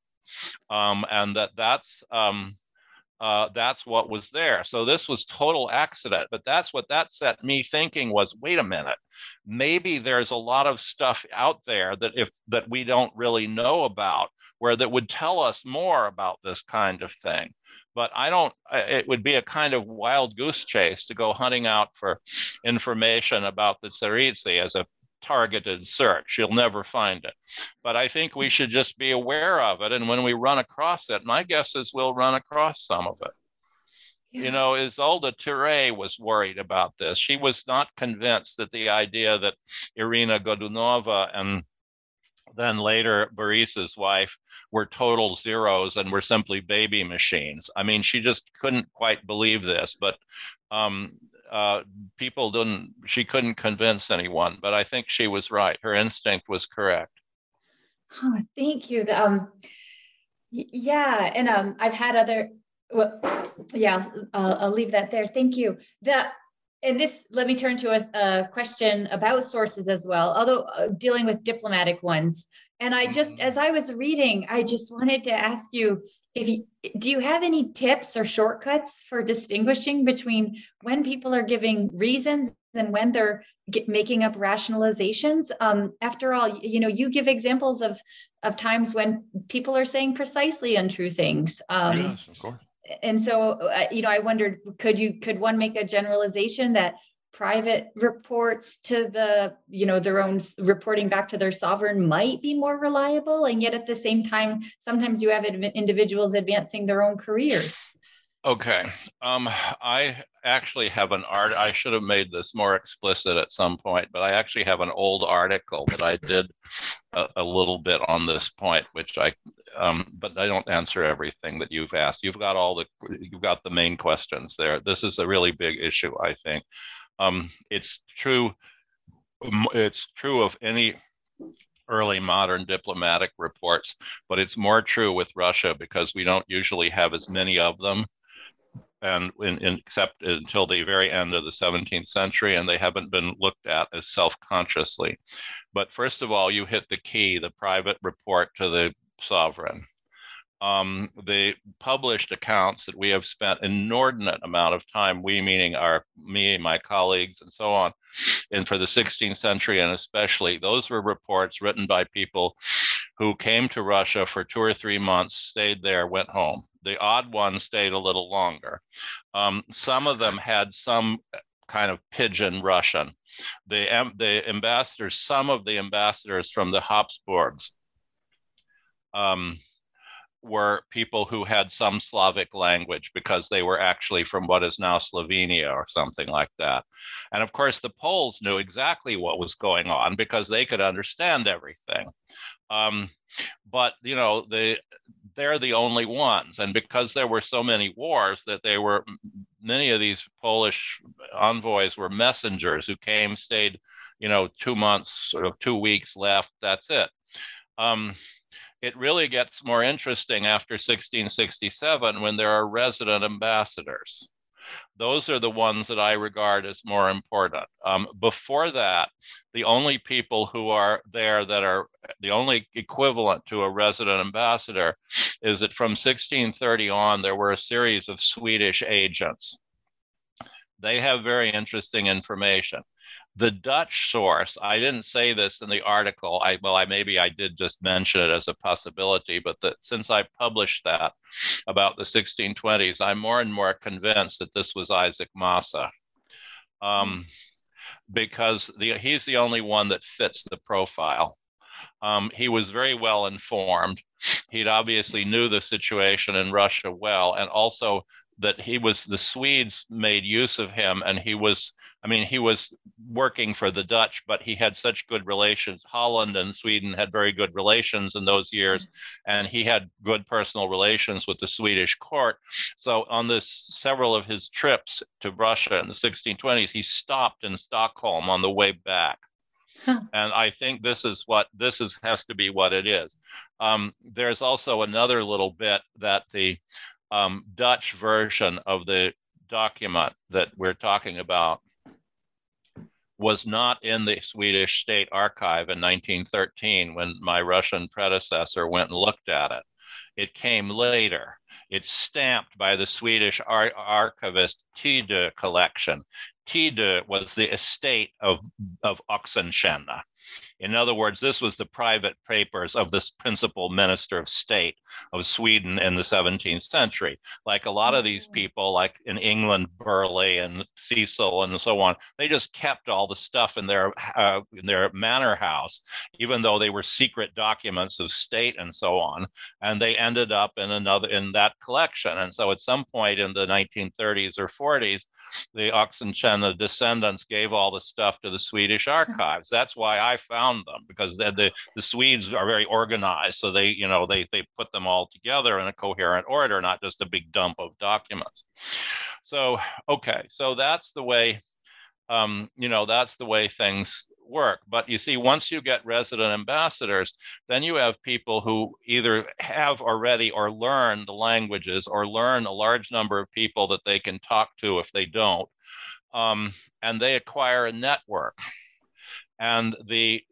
Um, and that that's um, uh, that's what was there. So this was total accident, but that's what that set me thinking was, wait a minute, maybe there's a lot of stuff out there that if that we don't really know about, where that would tell us more about this kind of thing. But I don't. It would be a kind of wild goose chase to go hunting out for information about the Tsaritsi as a targeted search. You'll never find it. But I think we should just be aware of it. And when we run across it, my guess is we'll run across some of it. Yeah. You know, Isolde Thyrêt was worried about this. She was not convinced that the idea that Irina Godunova and then later Boris's wife were total zeros and were simply baby machines. I mean, she just couldn't quite believe this, but um, uh, people didn't, she couldn't convince anyone, but I think she was right. Her instinct was correct. Oh, thank you. Um, yeah, and um, I've had other, well, yeah, I'll, I'll leave that there. Thank you. The, and this, let me turn to a, a question about sources as well, although uh, dealing with diplomatic ones. And I just, as I was reading, I just wanted to ask you if you, do you have any tips or shortcuts for distinguishing between when people are giving reasons and when they're get, making up rationalizations? Um, after all, you know, you give examples of of times when people are saying precisely untrue things. Um, yes, of course. And so, uh, you know, I wondered, could you could one make a generalization that private reports to the you know their own reporting back to their sovereign might be more reliable? And yet at the same time sometimes you have individuals advancing their own careers okay um, i actually have an art i should have made this more explicit at some point but i actually have an old article that i did a, a little bit on this point which i um, but i don't answer everything that you've asked you've got all the you've got the main questions there this is a really big issue i think um, it's true. It's true of any early modern diplomatic reports, but it's more true with Russia because we don't usually have as many of them, and in, in, except until the very end of the 17th century, and they haven't been looked at as self-consciously. But first of all, you hit the key: the private report to the sovereign. um, the published accounts that we have spent inordinate amount of time, we meaning our me, my colleagues, and so on, and for the 16th century and especially those were reports written by people who came to Russia for two or three months, stayed there, went home. The odd ones stayed a little longer. Um, some of them had some kind of pidgin Russian. The, the ambassadors, some of the ambassadors from the Habsburgs, um, were people who had some Slavic language because they were actually from what is now Slovenia or something like that. And of course, the Poles knew exactly what was going on because they could understand everything. Um, but you know, the they're the only ones, and because there were so many wars that they were many of these Polish envoys were messengers who came, stayed, you know, two months, sort of two weeks left. That's it. Um, it really gets more interesting after 1667 when there are resident ambassadors. Those are the ones that I regard as more important. Um, before that, the only people who are there that are the only equivalent to a resident ambassador is that from 1630 on, there were a series of Swedish agents. They have very interesting information the Dutch source, I didn't say this in the article. I well, I maybe I did just mention it as a possibility, but that since I published that about the 1620s, I'm more and more convinced that this was Isaac Massa. Um, because the, he's the only one that fits the profile. Um, he was very well informed. He'd obviously knew the situation in Russia well, and also that he was the Swedes made use of him, and he was I mean, he was working for the Dutch, but he had such good relations. Holland and Sweden had very good relations in those years, and he had good personal relations with the Swedish court. So, on this several of his trips to Russia in the 1620s, he stopped in Stockholm on the way back. Huh. And I think this is what this is has to be what it is. Um, there's also another little bit that the um, Dutch version of the document that we're talking about was not in the Swedish State Archive in 1913 when my Russian predecessor went and looked at it. It came later. It's stamped by the Swedish ar- archivist Tidö collection. Tidö was the estate of, of Oxenstierna. In other words, this was the private papers of this principal minister of state of Sweden in the 17th century. Like a lot of these mm. people, like in England, Burleigh and Cecil and so on, they just kept all the stuff in their uh, in their manor house, even though they were secret documents of state and so on. And they ended up in another in that collection. And so at some point in the 1930s or 40s, the Oxenstierna descendants gave all the stuff to the Swedish archives. That's why I found them because the, the, the Swedes are very organized. So they, you know, they, they put them all together in a coherent order, not just a big dump of documents. So, okay, so that's the way, um, you know, that's the way things work. But you see, once you get resident ambassadors, then you have people who either have already or learn the languages or learn a large number of people that they can talk to if they don't. Um, and they acquire a network. And the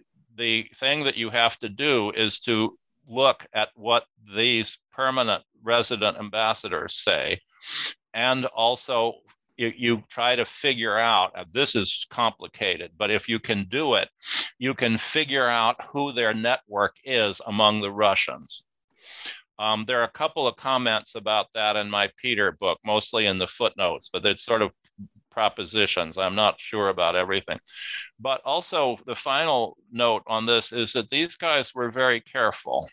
the thing that you have to do is to look at what these permanent resident ambassadors say. And also you, you, try to figure out this is complicated but if you can do it you can figure out who their network is among the russians. Um, there are a couple of comments about that in my peter book mostly in the footnotes but it's sort of propositions. I'm not sure about everything. But also, the final note on this is that these guys were very careful.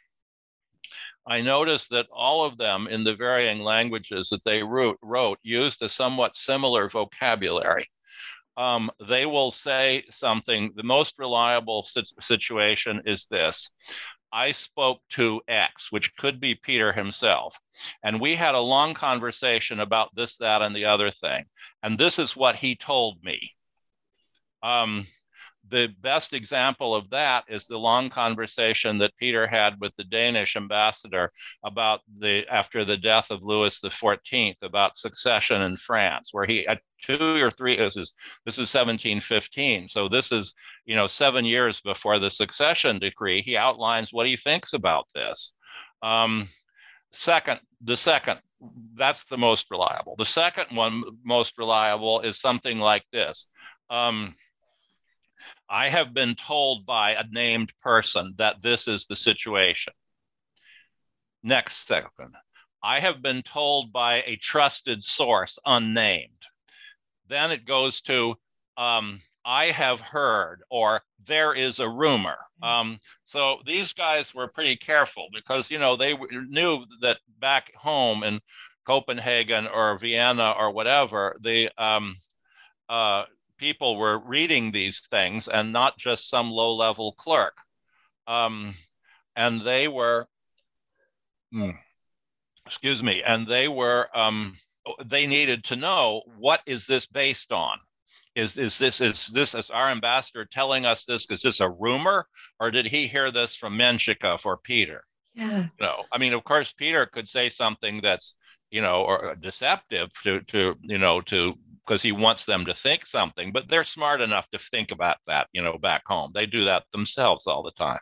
I noticed that all of them in the varying languages that they wrote, wrote used a somewhat similar vocabulary. Um, they will say something, the most reliable situation is this I spoke to X, which could be Peter himself. And we had a long conversation about this, that, and the other thing. And this is what he told me. Um, the best example of that is the long conversation that Peter had with the Danish ambassador about the after the death of Louis XIV about succession in France, where he at two or three this is this is 1715, so this is you know seven years before the succession decree. He outlines what he thinks about this. Um, second, the second, that's the most reliable. The second one, most reliable, is something like this. Um, I have been told by a named person that this is the situation. Next second. I have been told by a trusted source, unnamed. Then it goes to, um, I have heard, or there is a rumor. Mm. Um, so these guys were pretty careful because, you know, they knew that back home in Copenhagen or Vienna or whatever, the um, uh, people were reading these things and not just some low level clerk. Um, and they were, hmm, excuse me, and they were, um, they needed to know what is this based on? Is, is this is this is our ambassador telling us this? Is this a rumor, or did he hear this from Menshikov or Peter? Yeah. No, I mean, of course, Peter could say something that's you know or deceptive to to you know to because he wants them to think something, but they're smart enough to think about that, you know, back home. They do that themselves all the time.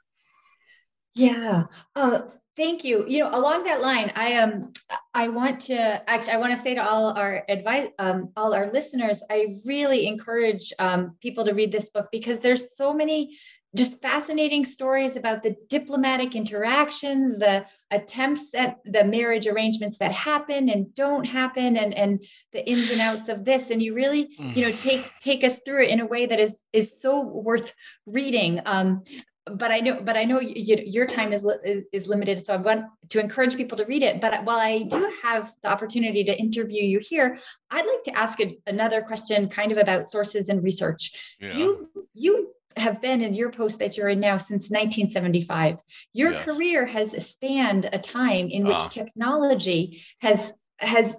Yeah. Uh, thank you. You know, along that line, I am. Um, I want to actually. I want to say to all our advice, um, all our listeners. I really encourage um, people to read this book because there's so many just fascinating stories about the diplomatic interactions, the attempts at the marriage arrangements that happen and don't happen, and and the ins and outs of this. And you really, you know, take take us through it in a way that is is so worth reading. Um, but I know, but I know you, your time is, is, is limited, so I want to encourage people to read it. But while I do have the opportunity to interview you here, I'd like to ask a, another question, kind of about sources and research. Yeah. You you have been in your post that you're in now since 1975. Your yes. career has spanned a time in which ah. technology has has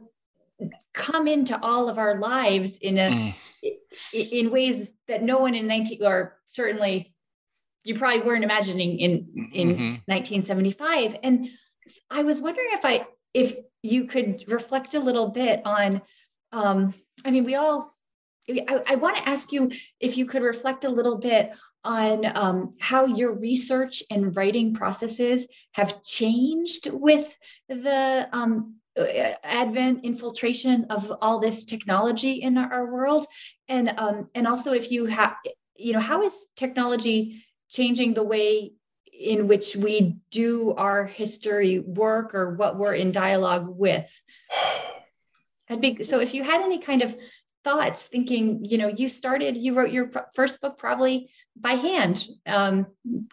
come into all of our lives in a mm. in ways that no one in 19 or certainly you probably weren't imagining in in mm-hmm. 1975 and i was wondering if i if you could reflect a little bit on um i mean we all I, I want to ask you if you could reflect a little bit on um, how your research and writing processes have changed with the um, advent infiltration of all this technology in our world and um, and also if you have you know how is technology changing the way in which we do our history work or what we're in dialogue with. I'd be so if you had any kind of thoughts thinking you know you started you wrote your first book probably by hand um,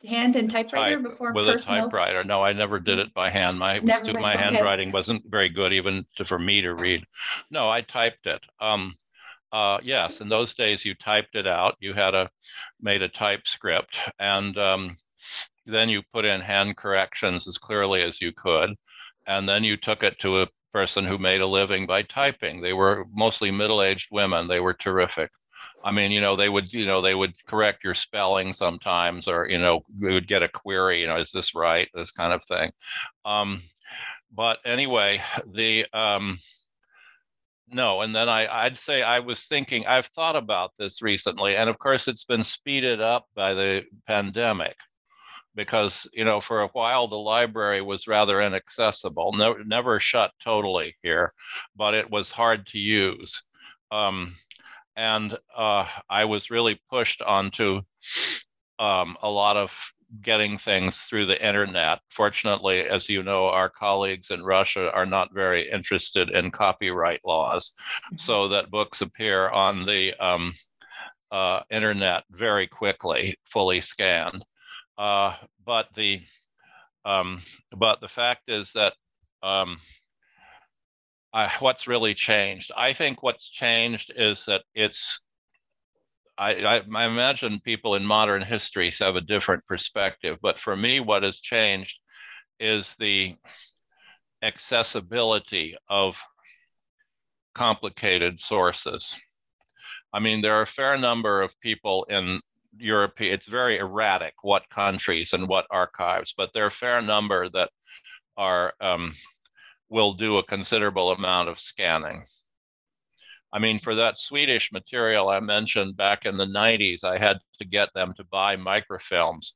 hand and typewriter Type, before with personal. a typewriter. No i never did it by hand. My too, my okay. handwriting wasn't very good even to, for me to read. No i typed it. Um, uh, yes in those days you typed it out you had a made a type script and um, then you put in hand corrections as clearly as you could and then you took it to a person who made a living by typing. They were mostly middle-aged women. They were terrific. I mean, you know, they would, you know, they would correct your spelling sometimes, or you know, we would get a query, you know, is this right? This kind of thing. Um, but anyway, the um, no, and then I, I'd say I was thinking, I've thought about this recently, and of course, it's been speeded up by the pandemic because you know for a while the library was rather inaccessible no, never shut totally here but it was hard to use. Um, and uh, i was really pushed onto um, a lot of getting things through the internet fortunately as you know our colleagues in russia are not very interested in copyright laws mm-hmm. so that books appear on the um, uh, internet very quickly fully scanned uh, but the um, but the fact is that um, I, what's really changed? I think what's changed is that it's. I, I, I imagine people in modern history have a different perspective, but for me, what has changed is the accessibility of complicated sources. I mean, there are a fair number of people in Europe, it's very erratic what countries and what archives, but there are a fair number that are um, will do a considerable amount of scanning. I mean, for that Swedish material I mentioned back in the 90s, I had to get them to buy microfilms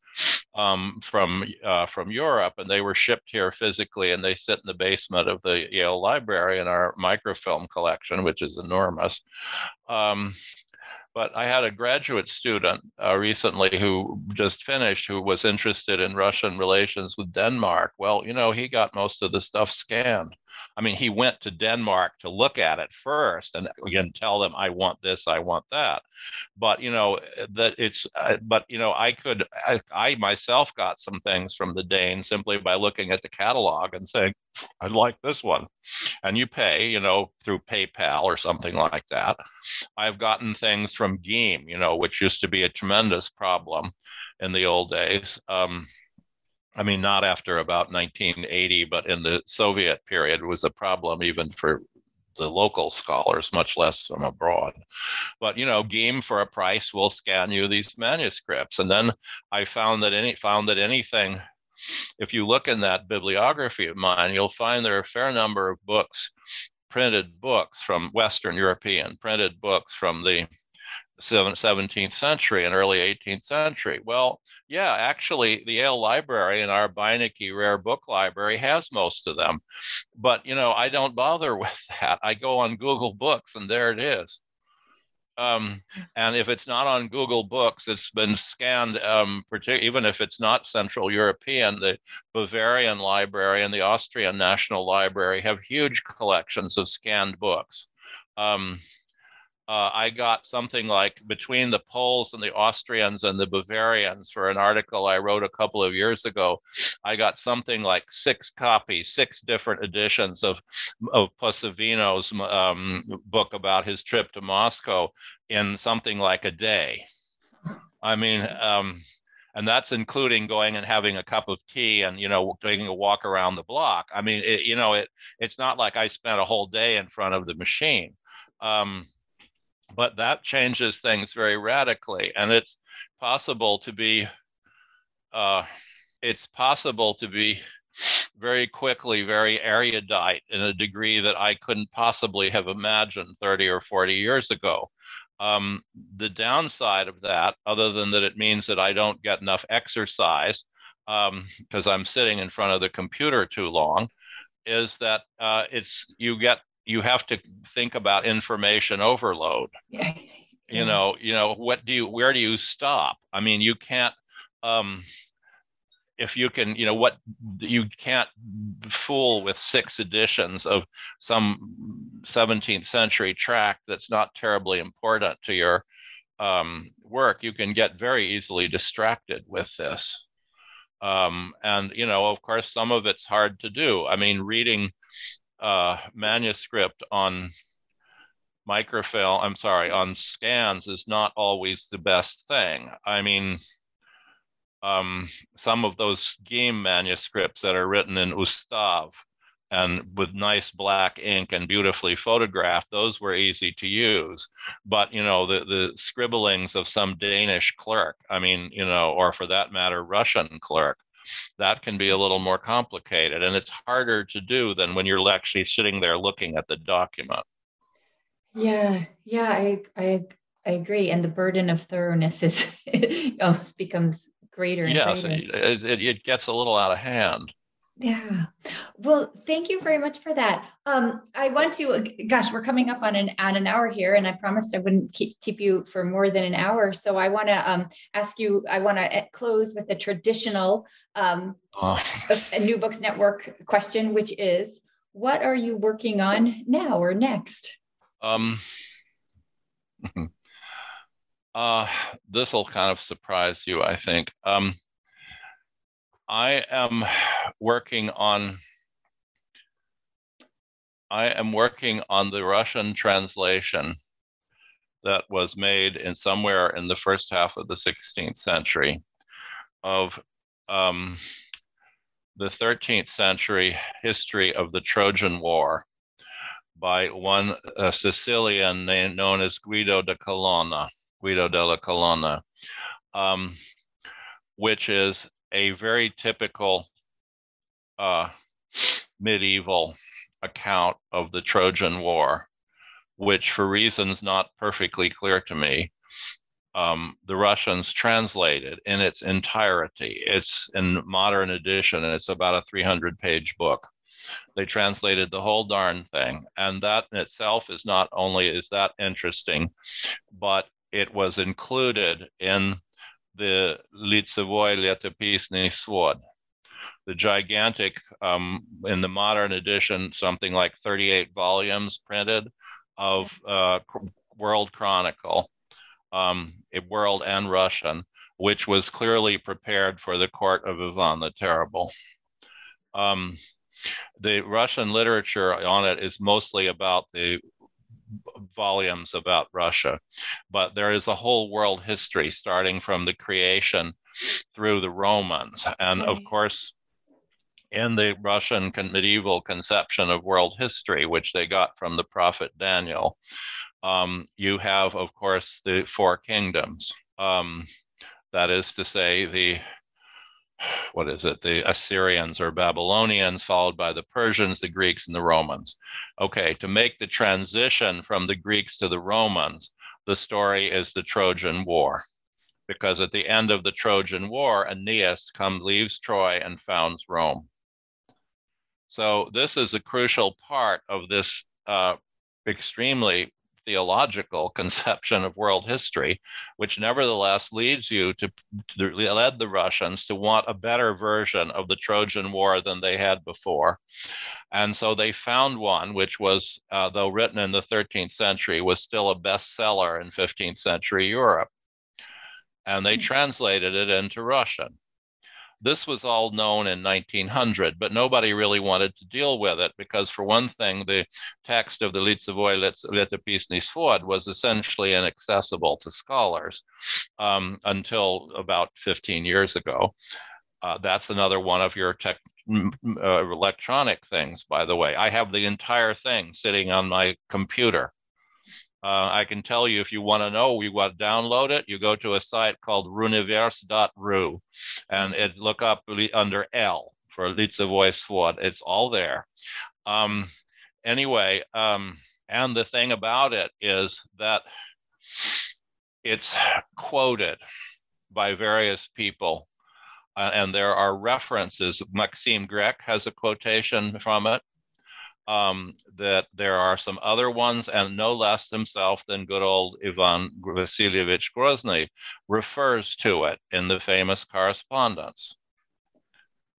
um, from uh, from Europe, and they were shipped here physically, and they sit in the basement of the Yale Library in our microfilm collection, which is enormous. Um, but I had a graduate student uh, recently who just finished who was interested in Russian relations with Denmark. Well, you know, he got most of the stuff scanned. I mean, he went to Denmark to look at it first and again tell them, I want this, I want that. But, you know, that it's, uh, but, you know, I could, I, I, myself got some things from the Danes simply by looking at the catalog and saying, I like this one. And you pay, you know, through PayPal or something like that. I've gotten things from GIM, you know, which used to be a tremendous problem in the old days. Um, I mean, not after about 1980, but in the Soviet period was a problem even for the local scholars, much less from abroad. But you know, GIM for a price will scan you these manuscripts, and then I found that any found that anything, if you look in that bibliography of mine, you'll find there are a fair number of books, printed books from Western European, printed books from the 17th century and early 18th century. Well, yeah, actually, the Yale Library and our Beinecke Rare Book Library has most of them. But, you know, I don't bother *laughs* with that. I go on Google Books and there it is. Um, and if it's not on Google Books, it's been scanned, um, even if it's not Central European, the Bavarian Library and the Austrian National Library have huge collections of scanned books. Um, uh, I got something like between the Poles and the Austrians and the Bavarians for an article I wrote a couple of years ago. I got something like six copies, six different editions of, of Possevino's um, book about his trip to Moscow in something like a day. I mean, um, and that's including going and having a cup of tea and you know taking a walk around the block. I mean, it, you know, it it's not like I spent a whole day in front of the machine. Um, but that changes things very radically and it's possible to be uh, it's possible to be very quickly very erudite in a degree that i couldn't possibly have imagined 30 or 40 years ago. Um, the downside of that other than that it means that i don't get enough exercise because um, i'm sitting in front of the computer too long is that uh, it's you get you have to think about information overload. Yeah. *laughs* You know, you know, what do you where do you stop? I mean, you can't um if you can, you know, what you can't fool with six editions of some 17th century tract that's not terribly important to your um, work, you can get very easily distracted with this. Um, and, you know, of course, some of it's hard to do. I mean, reading uh, manuscript on microfilm, I'm sorry, on scans is not always the best thing. I mean, um, some of those GIM manuscripts that are written in Ustav and with nice black ink and beautifully photographed, those were easy to use. But, you know, the, the scribblings of some Danish clerk, I mean, you know, or for that matter, Russian clerk, that can be a little more complicated and it's harder to do than when you're actually sitting there looking at the document. Yeah, yeah, I, I, I agree. And the burden of thoroughness is *laughs* almost becomes greater. yes, greater. It, it, it gets a little out of hand. Yeah. Well, thank you very much for that. Um, I want to, gosh, we're coming up on an on an hour here, and I promised I wouldn't keep, keep you for more than an hour. So I want to um, ask you. I want to eh, close with a traditional um, oh. a New Books Network question, which is, what are you working on now or next? Um. *laughs* uh, this will kind of surprise you, I think. Um, I am *sighs* working on I am working on the Russian translation that was made in somewhere in the first half of the 16th century of um, the 13th century history of the Trojan War by one Sicilian named, known as Guido de Colonna, Guido della Colonna, um, which is a very typical uh, medieval account of the Trojan War, which, for reasons not perfectly clear to me, um, the Russians translated in its entirety. It's in modern edition, and it's about a 300 page book. They translated the whole darn thing. And that in itself is not only is that interesting, but it was included in the Litsevoy Letopisny Svod. The gigantic, um, in the modern edition, something like 38 volumes printed of uh, World Chronicle, um, World and Russian, which was clearly prepared for the court of Ivan the Terrible. Um, the Russian literature on it is mostly about the volumes about Russia, but there is a whole world history starting from the creation through the Romans. And of course, in the Russian medieval conception of world history, which they got from the prophet Daniel, um, you have, of course, the four kingdoms. Um, that is to say, the what is it? The Assyrians or Babylonians, followed by the Persians, the Greeks, and the Romans. Okay, to make the transition from the Greeks to the Romans, the story is the Trojan War. Because at the end of the Trojan War, Aeneas comes, leaves Troy and founds Rome. So this is a crucial part of this uh, extremely theological *laughs* conception of world history, which nevertheless leads you to, to led the Russians to want a better version of the Trojan War than they had before. And so they found one, which was, uh, though written in the 13th century, was still a bestseller in 15th century Europe. And they hmm. translated it into Russian. This was all known in 1900, but nobody really wanted to deal with it because, for one thing, the text of the Litsevoy Letopisny Svod was essentially inaccessible to scholars um, until about 15 years ago. Uh, that's another one of your tech, uh, electronic things, by the way. I have the entire thing sitting on my computer. Uh, I can tell you if you want to know, you want to download it, you go to a site called runiverse.ru and it look up under L for Litsevoy Svod. It's all there. Um, anyway, um, and the thing about it is that it's quoted by various people. Uh, and there are references. Maxim Grek has a quotation from it um, that there are some other ones, and no less himself than good old Ivan Vasilievich Grozny refers to it in the famous correspondence.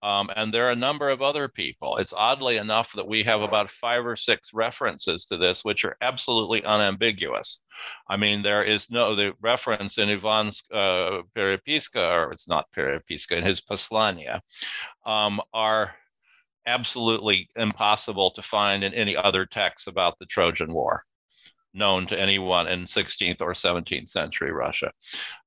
Um, and there are a number of other people. It's oddly enough that we have about five or six references to this, which are absolutely unambiguous. I mean, there is no the reference in Ivan's uh, Perepiska, or it's not Perepiska, in his poslania, um, are absolutely impossible to find in any other text about the Trojan War known to anyone in 16th or 17th century Russia.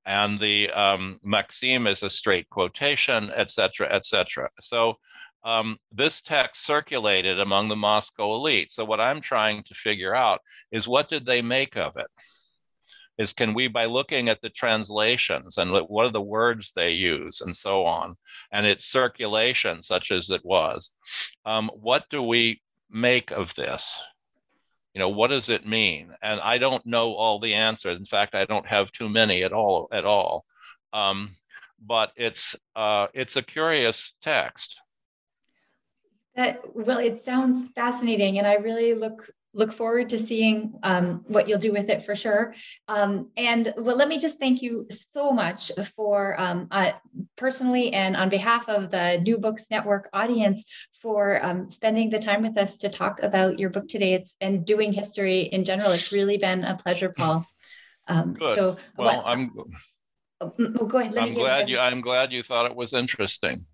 And the um, Maxim is a straight quotation, etc., etc. So um, this text circulated among the Moscow elite. So what I'm trying to figure out is what did they make of it? Is can we, by looking at the translations and what are the words they use and so on, and its circulation, such as it was, um, what do we make of this? You know, what does it mean? And I don't know all the answers. In fact, I don't have too many at all. At all. Um, but it's uh, it's a curious text. That, well, it sounds fascinating, and I really look look forward to seeing um, what you'll do with it for sure. Um, and well, let me just thank you so much for um, uh, personally and on behalf of the New Books Network audience for um, spending the time with us to talk about your book today. It's and doing history in general. It's really been a pleasure, Paul. Um, Good. So, well, what, I'm. Oh, oh, go ahead. I'm glad you. I'm glad you thought it was interesting.